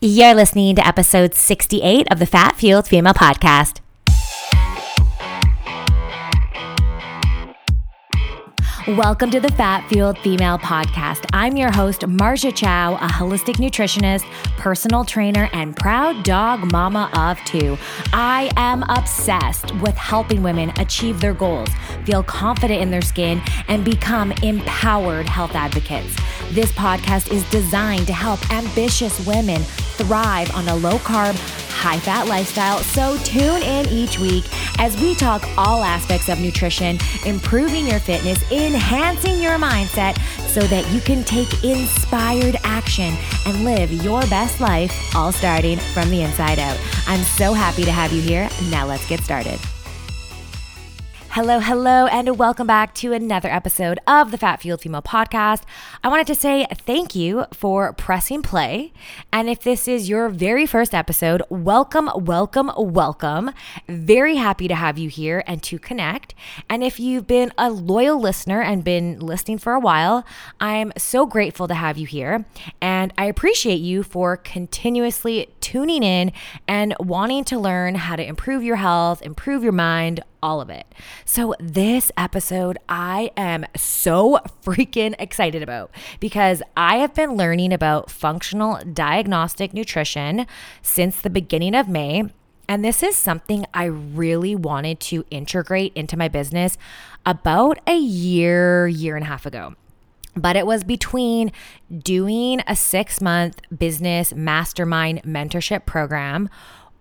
You're listening to episode 68 of the Fat Fueled Female Podcast. Welcome to the Fat Fueled Female Podcast. I'm your host, Marja Chow, a holistic nutritionist, personal trainer, and proud dog mama of two. I am obsessed with helping women achieve their goals, feel confident in their skin, and become empowered health advocates. This podcast is designed to help ambitious women thrive on a low carb, high fat lifestyle. So tune in each week as we talk all aspects of nutrition, improving your fitness, enhancing your mindset so that you can take inspired action and live your best life, all starting from the inside out. I'm so happy to have you here. Now let's get started. Hello, hello, and welcome back to another episode of the Fat Fueled Female Podcast. I wanted to say thank you for pressing play. And if this is your very first episode, welcome, welcome, welcome. Very happy to have you here and to connect. And if you've been a loyal listener and been listening for a while, I'm so grateful to have you here. And I appreciate you for continuously tuning in and wanting to learn how to improve your health, improve your mind, all of it. So, this episode I am so freaking excited about because I have been learning about functional diagnostic nutrition since the beginning of May. And this is something I really wanted to integrate into my business about a year, year and a half ago but it was between doing a six month business mastermind mentorship program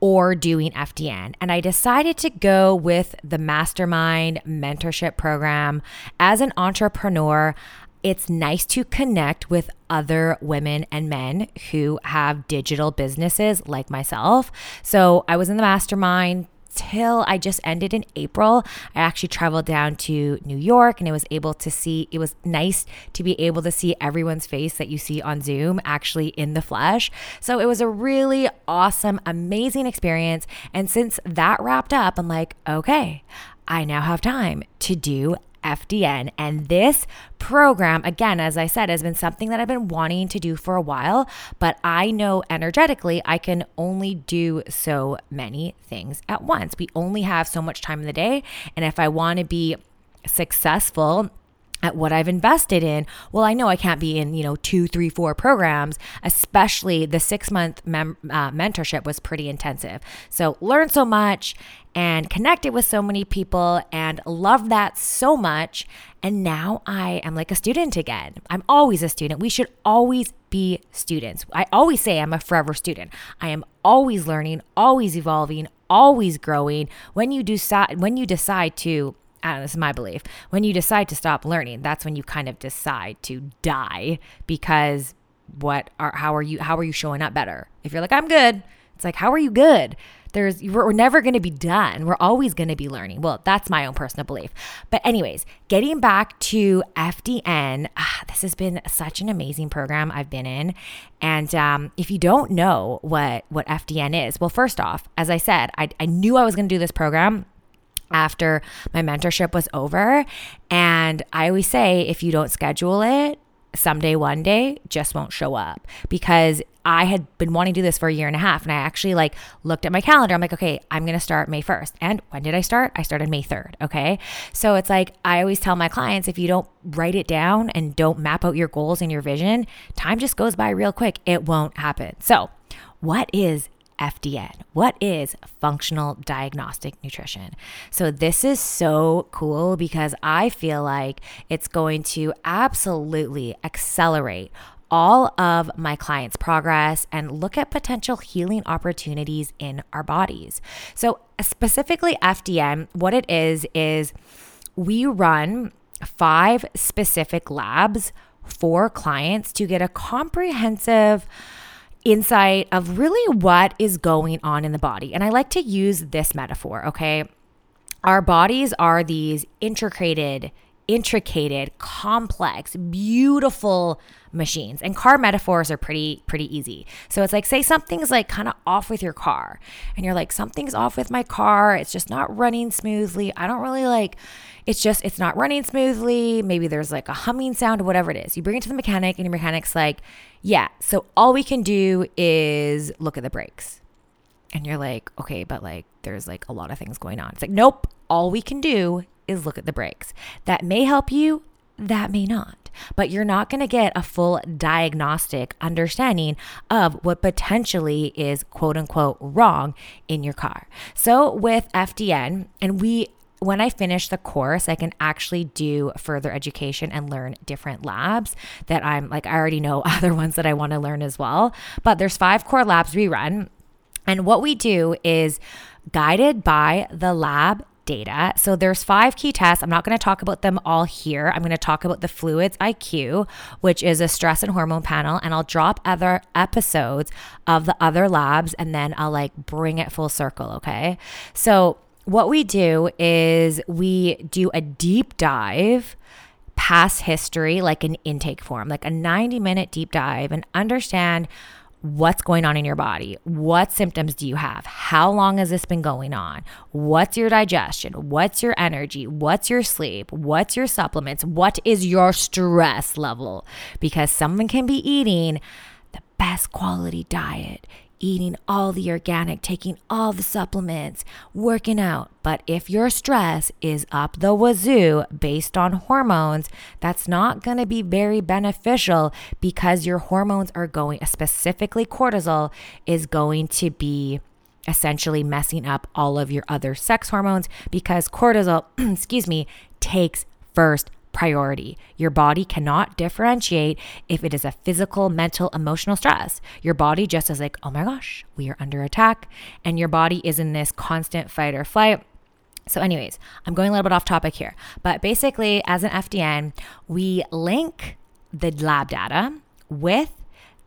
or doing FDN. And I decided to go with the mastermind mentorship program. As an entrepreneur, it's nice to connect with other women and men who have digital businesses like myself. So I was in the mastermind till I just ended in April. I actually traveled down to New York and it was able to see, it was nice to be able to see everyone's face that you see on Zoom actually in the flesh. So it was a really awesome, amazing experience. And since that wrapped up, I'm like, okay, I now have time to do FDN. And this program, again, as I said, has been something that I've been wanting to do for a while, but I know energetically I can only do so many things at once. We only have so much time in the day. And if I want to be successful, at what I've invested in, well, I know I can't be in, you know, two, three, four programs, especially the six month mem- uh, mentorship was pretty intensive. So, learned so much and connected with so many people and loved that so much. And now I am like a student again. I'm always a student. We should always be students. I always say I'm a forever student. I am always learning, always evolving, always growing. When you decide when you decide to this is my belief. When you decide to stop learning, that's when you kind of decide to die because what are how are you how are you showing up better? If you're like I'm good, it's like how are you good? There's we're never going to be done. We're always going to be learning. Well, that's my own personal belief. But anyways, getting back to FDN, ah, this has been such an amazing program I've been in. And um, if you don't know what what FDN is, well, first off, as I said, I, I knew I was going to do this program after my mentorship was over. And I always say if you don't schedule it, someday, one day, just won't show up because I had been wanting to do this for a year and a half. And I actually like looked at my calendar. I'm like, okay, I'm going to start May 1st. And when did I start? I started May 3rd. Okay. So it's like, I always tell my clients if you don't write it down and don't map out your goals and your vision, time just goes by real quick. It won't happen. So, what is FDN. What is functional diagnostic nutrition? So, this is so cool because I feel like it's going to absolutely accelerate all of my clients' progress and look at potential healing opportunities in our bodies. So, specifically, FDN, what it is, is we run five specific labs for clients to get a comprehensive insight of really what is going on in the body. And I like to use this metaphor, okay? Our bodies are these intricate intricate, complex, beautiful machines. And car metaphors are pretty pretty easy. So it's like say something's like kind of off with your car and you're like something's off with my car. It's just not running smoothly. I don't really like it's just it's not running smoothly. Maybe there's like a humming sound or whatever it is. You bring it to the mechanic and your mechanic's like, "Yeah, so all we can do is look at the brakes." And you're like, "Okay, but like there's like a lot of things going on." It's like, "Nope, all we can do is look at the brakes." That may help you, that may not but you're not going to get a full diagnostic understanding of what potentially is quote unquote wrong in your car. So with FDN, and we when I finish the course, I can actually do further education and learn different labs that I'm like, I already know other ones that I want to learn as well. But there's five core labs we run. And what we do is guided by the lab data. So there's five key tests. I'm not going to talk about them all here. I'm going to talk about the fluids IQ, which is a stress and hormone panel, and I'll drop other episodes of the other labs and then I'll like bring it full circle, okay? So what we do is we do a deep dive past history like an intake form, like a 90 minute deep dive and understand what's going on in your body. What symptoms do you have? How long has this been going on? What's your digestion? What's your energy? What's your sleep? What's your supplements? What is your stress level? Because someone can be eating the best quality diet, eating all the organic, taking all the supplements, working out. But if your stress is up the wazoo based on hormones, that's not going to be very beneficial because your hormones are going, specifically cortisol, is going to be essentially messing up all of your other sex hormones because cortisol, excuse me, takes first priority. Your body cannot differentiate if it is a physical, mental, emotional stress. Your body just is like, oh my gosh, we are under attack. And your body is in this constant fight or flight. So, anyways, I'm going a little bit off topic here. But basically, as an FDN, we link the lab data with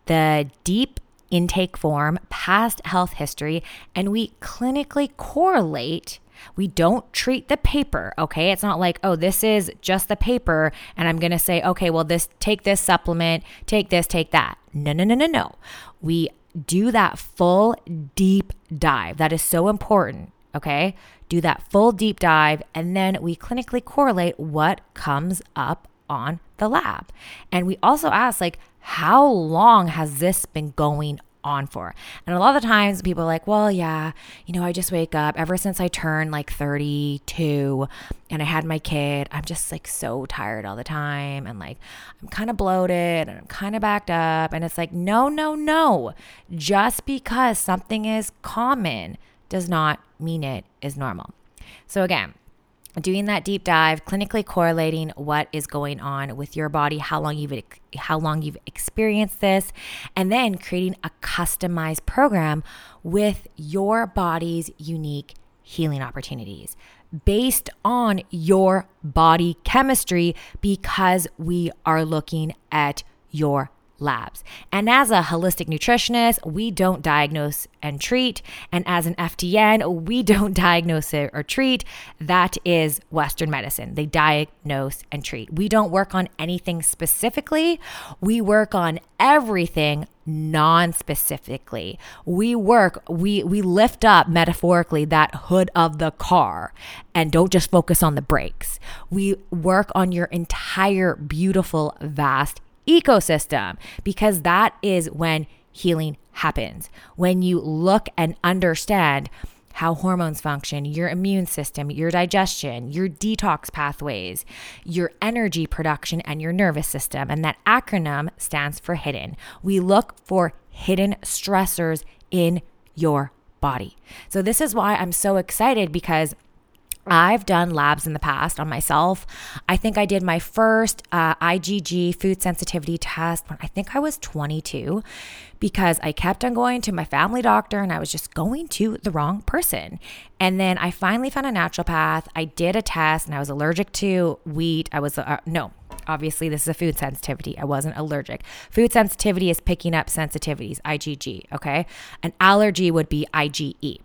the deep intake form, past health history, and we clinically correlate we don't treat the paper, okay? It's not like, oh, this is just the paper and I'm going to say, okay, well this take this supplement, take this, take that. No, no, no, no, no. We do that full deep dive. That is so important, okay? Do that full deep dive and then we clinically correlate what comes up on the lab. And we also ask like how long has this been going on for. And a lot of the times people are like, well, yeah, you know, I just wake up ever since I turned like 32 and I had my kid, I'm just like so tired all the time and like I'm kind of bloated and I'm kind of backed up. And it's like, no, no, no. Just because something is common does not mean it is normal. So again, doing that deep dive, clinically correlating what is going on with your body, how long you've how long you've experienced this, and then creating a customized program with your body's unique healing opportunities based on your body chemistry because we are looking at your labs. And as a holistic nutritionist, we don't diagnose and treat. And as an FDN, we don't diagnose or treat. That is Western medicine. They diagnose and treat. We don't work on anything specifically, we work on everything non-specifically we work we we lift up metaphorically that hood of the car and don't just focus on the brakes we work on your entire beautiful vast ecosystem because that is when healing happens. When you look and understand how hormones function, your immune system, your digestion, your detox pathways, your energy production, and your nervous system. And that acronym stands for hidden. We look for hidden stressors in your body. So, this is why I'm so excited because I've done labs in the past on myself. I think I did my first uh, IgG food sensitivity test when I think I was 22 because I kept on going to my family doctor and I was just going to the wrong person. And then I finally found a naturopath. I did a test and I was allergic to wheat. I was, uh, no, obviously this is a food sensitivity. I wasn't allergic. Food sensitivity is picking up sensitivities, IgG, okay? An allergy would be IgE.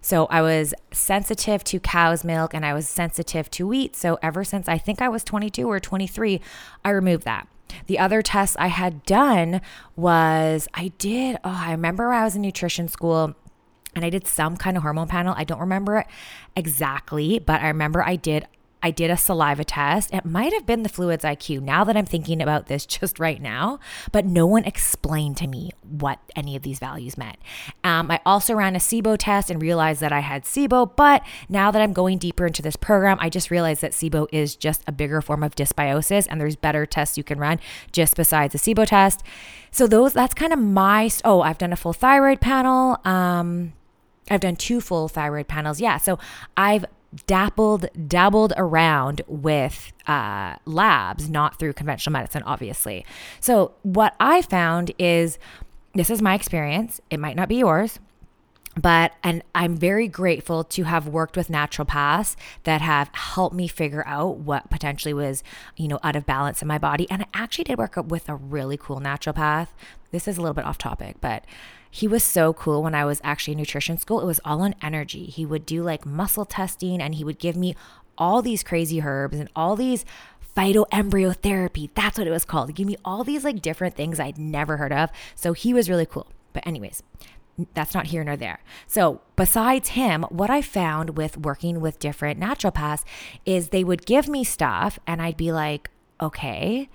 So I was sensitive to cow's milk and I was sensitive to wheat. So ever since I think I was 22 or 23, I removed that. The other tests I had done was I did, oh, I remember I was in nutrition school and I did some kind of hormone panel. I don't remember it exactly, but I remember I did I did a saliva test. It might have been the fluids IQ now that I'm thinking about this just right now, but no one explained to me what any of these values meant. Um, I also ran a SIBO test and realized that I had SIBO, but now that I'm going deeper into this program, I just realized that SIBO is just a bigger form of dysbiosis and there's better tests you can run just besides the SIBO test. So those that's kind of my oh, I've done a full thyroid panel. Um I've done two full thyroid panels. Yeah. So I've dappled dabbled around with uh, labs not through conventional medicine obviously. So what i found is this is my experience. It might not be yours but and i'm very grateful to have worked with naturopaths that have helped me figure out what potentially was you know out of balance in my body and i actually did work with a really cool naturopath this is a little bit off topic but he was so cool when I was actually in nutrition school. It was all on energy. He would do like muscle testing and he would give me all these crazy herbs and all these phytoembryotherapy. That's what it was called. He gave me all these like different things I'd never heard of. So he was really cool. But, anyways, that's not here nor there. So, besides him, what I found with working with different naturopaths is they would give me stuff and I'd be like, okay,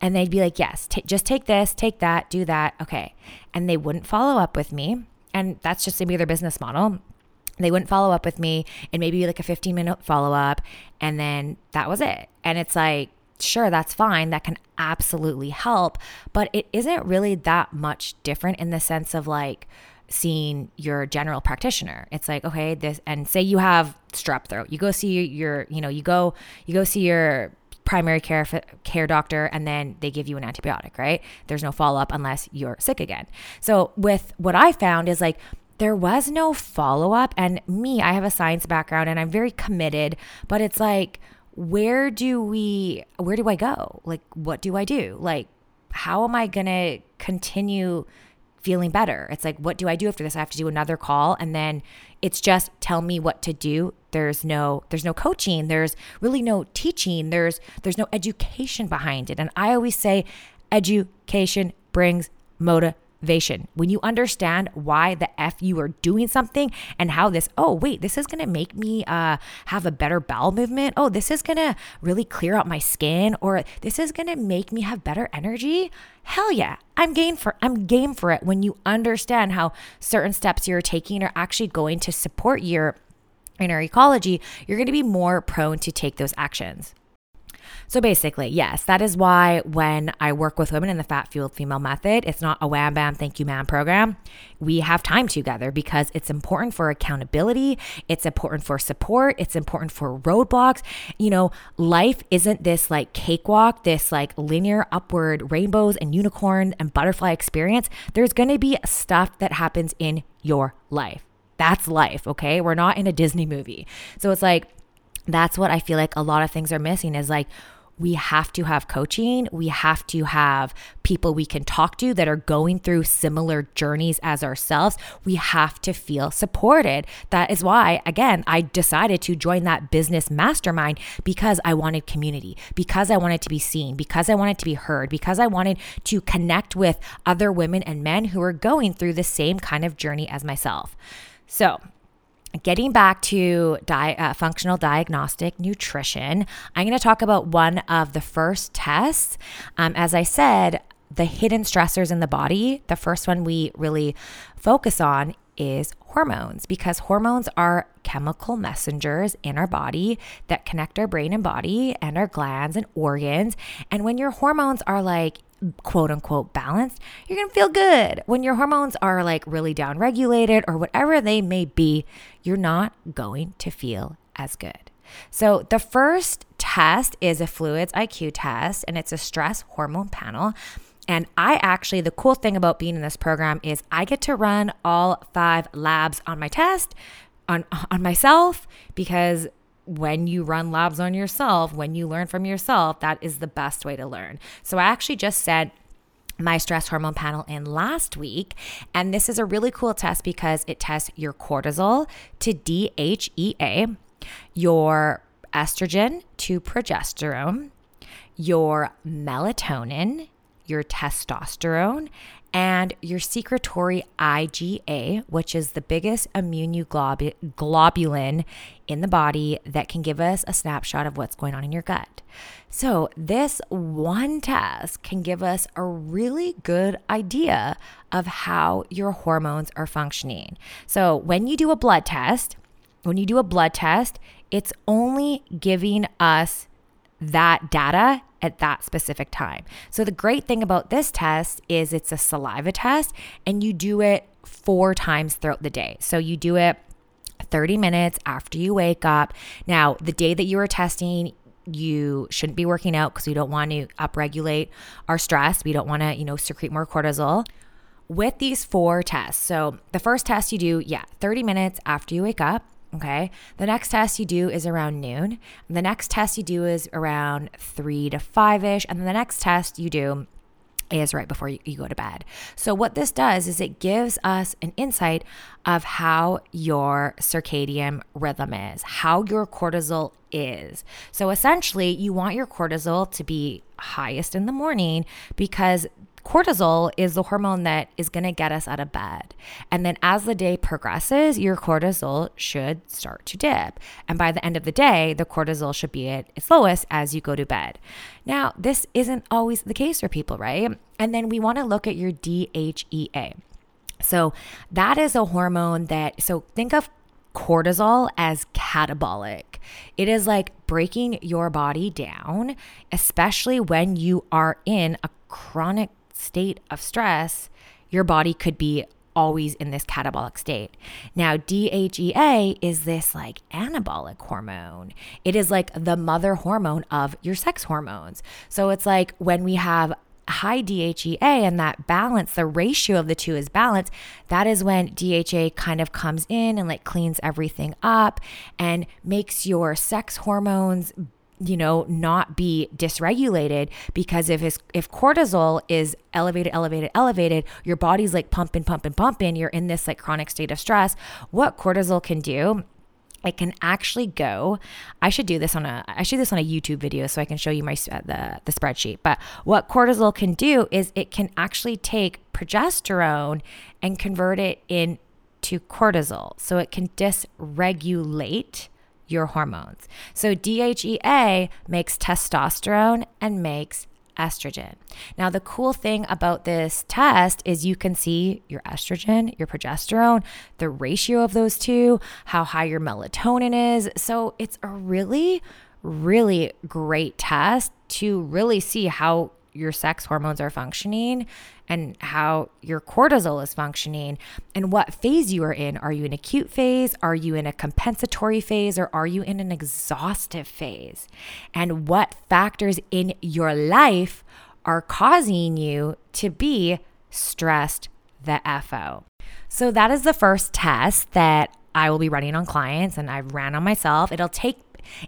and they'd be like, yes, t- just take this, take that, do that. Okay. And they wouldn't follow up with me. And that's just maybe their business model. They wouldn't follow up with me and maybe like a 15 minute follow up. And then that was it. And it's like, sure, that's fine. That can absolutely help. But it isn't really that much different in the sense of like, seeing your general practitioner. It's like, okay, this and say you have strep throat. You go see your, you know, you go you go see your primary care care doctor and then they give you an antibiotic, right? There's no follow up unless you're sick again. So with what I found is like there was no follow up and me, I have a science background and I'm very committed, but it's like where do we where do I go? Like what do I do? Like how am I going to continue feeling better. It's like, what do I do after this? I have to do another call. And then it's just tell me what to do. There's no, there's no coaching. There's really no teaching. There's, there's no education behind it. And I always say education brings motivation motivation. When you understand why the F you are doing something and how this, oh, wait, this is going to make me uh, have a better bowel movement. Oh, this is going to really clear out my skin or this is going to make me have better energy. Hell yeah. I'm game for I'm game for it when you understand how certain steps you're taking are actually going to support your inner ecology, you're going to be more prone to take those actions. So basically, yes, that is why when I work with women in the fat fueled female method, it's not a wham bam, thank you, ma'am program. We have time together because it's important for accountability, it's important for support, it's important for roadblocks. You know, life isn't this like cakewalk, this like linear upward rainbows and unicorn and butterfly experience. There's gonna be stuff that happens in your life. That's life, okay? We're not in a Disney movie. So it's like, that's what I feel like a lot of things are missing is like, we have to have coaching. We have to have people we can talk to that are going through similar journeys as ourselves. We have to feel supported. That is why, again, I decided to join that business mastermind because I wanted community, because I wanted to be seen, because I wanted to be heard, because I wanted to connect with other women and men who are going through the same kind of journey as myself. So, Getting back to di- uh, functional diagnostic nutrition, I'm going to talk about one of the first tests. Um, as I said, the hidden stressors in the body, the first one we really focus on is hormones because hormones are chemical messengers in our body that connect our brain and body and our glands and organs. And when your hormones are like quote unquote balanced, you're going to feel good. When your hormones are like really down regulated or whatever they may be, you're not going to feel as good. So, the first test is a fluids IQ test, and it's a stress hormone panel. And I actually, the cool thing about being in this program is I get to run all five labs on my test on, on myself because when you run labs on yourself, when you learn from yourself, that is the best way to learn. So I actually just said, my stress hormone panel in last week. And this is a really cool test because it tests your cortisol to DHEA, your estrogen to progesterone, your melatonin, your testosterone, and your secretory IgA, which is the biggest immunoglobulin in the body that can give us a snapshot of what's going on in your gut. So, this one test can give us a really good idea of how your hormones are functioning. So, when you do a blood test, when you do a blood test, it's only giving us that data at that specific time. So, the great thing about this test is it's a saliva test and you do it four times throughout the day. So, you do it 30 minutes after you wake up. Now, the day that you are testing, you shouldn't be working out because we don't want to upregulate our stress. We don't want to, you know, secrete more cortisol. With these four tests, so the first test you do, yeah, 30 minutes after you wake up. Okay. The next test you do is around noon. The next test you do is around three to five ish. And then the next test you do is right before you, you, go to bed. So, what this does is it gives us an insight of how your circadian rhythm is, how your cortisol is. So, essentially, you want your cortisol to be highest in the morning because cortisol is the hormone that is going to get us out of bed. And then as the day progresses, your cortisol should start to dip. And by the end of the day, the cortisol should be at its lowest as you go to bed. Now, this isn't always the case for people, right? And then we want to look at your DHEA. So that is a hormone that, so think of cortisol as catabolic. It is like breaking your body down, especially when you are in a chronic state of stress, your body could be always in this catabolic state. Now, DHEA is this like anabolic hormone. It is like the mother hormone of your sex hormones. So it's like when we have high DHEA and that balance, the ratio of the two is balanced, that is when DHA kind of comes in and like cleans everything up and makes your sex hormones you know not be dysregulated because if his if cortisol is elevated elevated elevated your body's like pumping pumping pumping you're in this like chronic state of stress what cortisol can do it can actually go i should do this on a i should do this on a youtube video so i can show you my uh, the the spreadsheet but what cortisol can do is it can actually take progesterone and convert it into cortisol. So it can dysregulate your hormones. So DHEA makes testosterone and makes estrogen. Now, the cool thing about this test is you can see your estrogen, your progesterone, the ratio of those two, how high your melatonin is. So, it's a really, really great test to really see how your sex hormones are functioning and how your cortisol is functioning and what phase you are in. Are you in acute phase? Are you in a compensatory phase? Or are you in an exhaustive phase? And what factors in your life are causing you to be stressed the FO? So, that is the first test that I will be running on clients and I've ran on myself. It'll take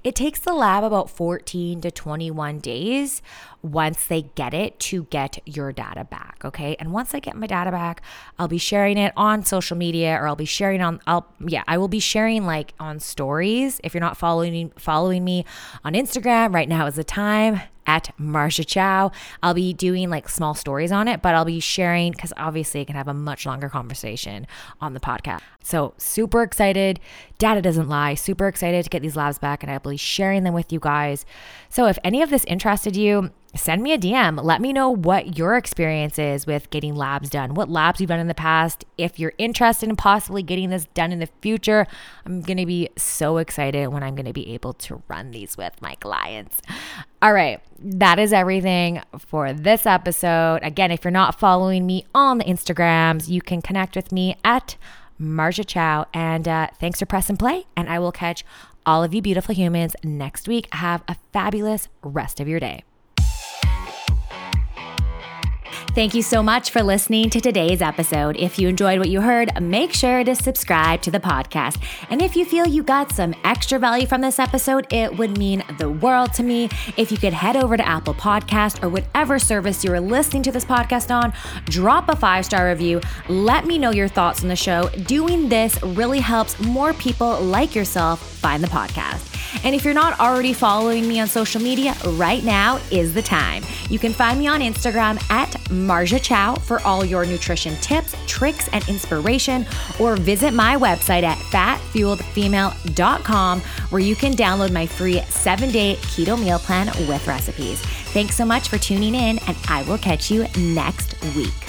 it takes the lab about 14 to 21 days once they get it to get your data back. Okay. And once I get my data back, I'll be sharing it on social media or I'll be sharing on, I'll, yeah, I will be sharing like on stories. If you're not following, following me on Instagram, right now is the time at Marja Chow. I'll be doing like small stories on it, but I'll be sharing because obviously I can have a much longer conversation on the podcast. So, super excited. Data doesn't lie. Super excited to get these labs back and I'll be sharing them with you guys. So, if any of this interested you, send me a DM. Let me know what your experience is with getting labs done, what labs you've done in the past. If you're interested in possibly getting this done in the future, I'm going to be so excited when I'm going to be able to run these with my clients. All right, that is everything for this episode. Again, if you're not following me on the Instagrams, you can connect with me at Marja Chow. And uh, thanks for pressing play. And I will catch all of you beautiful humans next week. Have a fabulous rest of your day. Thank you so much for listening to today's episode. If you enjoyed what you heard, make sure to subscribe to the podcast. And if you feel you got some extra value from this episode, it would mean the world to me if you could head over to Apple Podcast or whatever service you're listening to this podcast on, drop a five star review, let me know your thoughts on the show. Doing this really helps more people like yourself find the podcast. And if you're not already following me on social media, right now is the time. You can find me on Instagram at Marja Chow for all your nutrition tips, tricks, and inspiration, or visit my website at fatfueledfemale.com where you can download my free seven day keto meal plan with recipes. Thanks so much for tuning in, and I will catch you next week.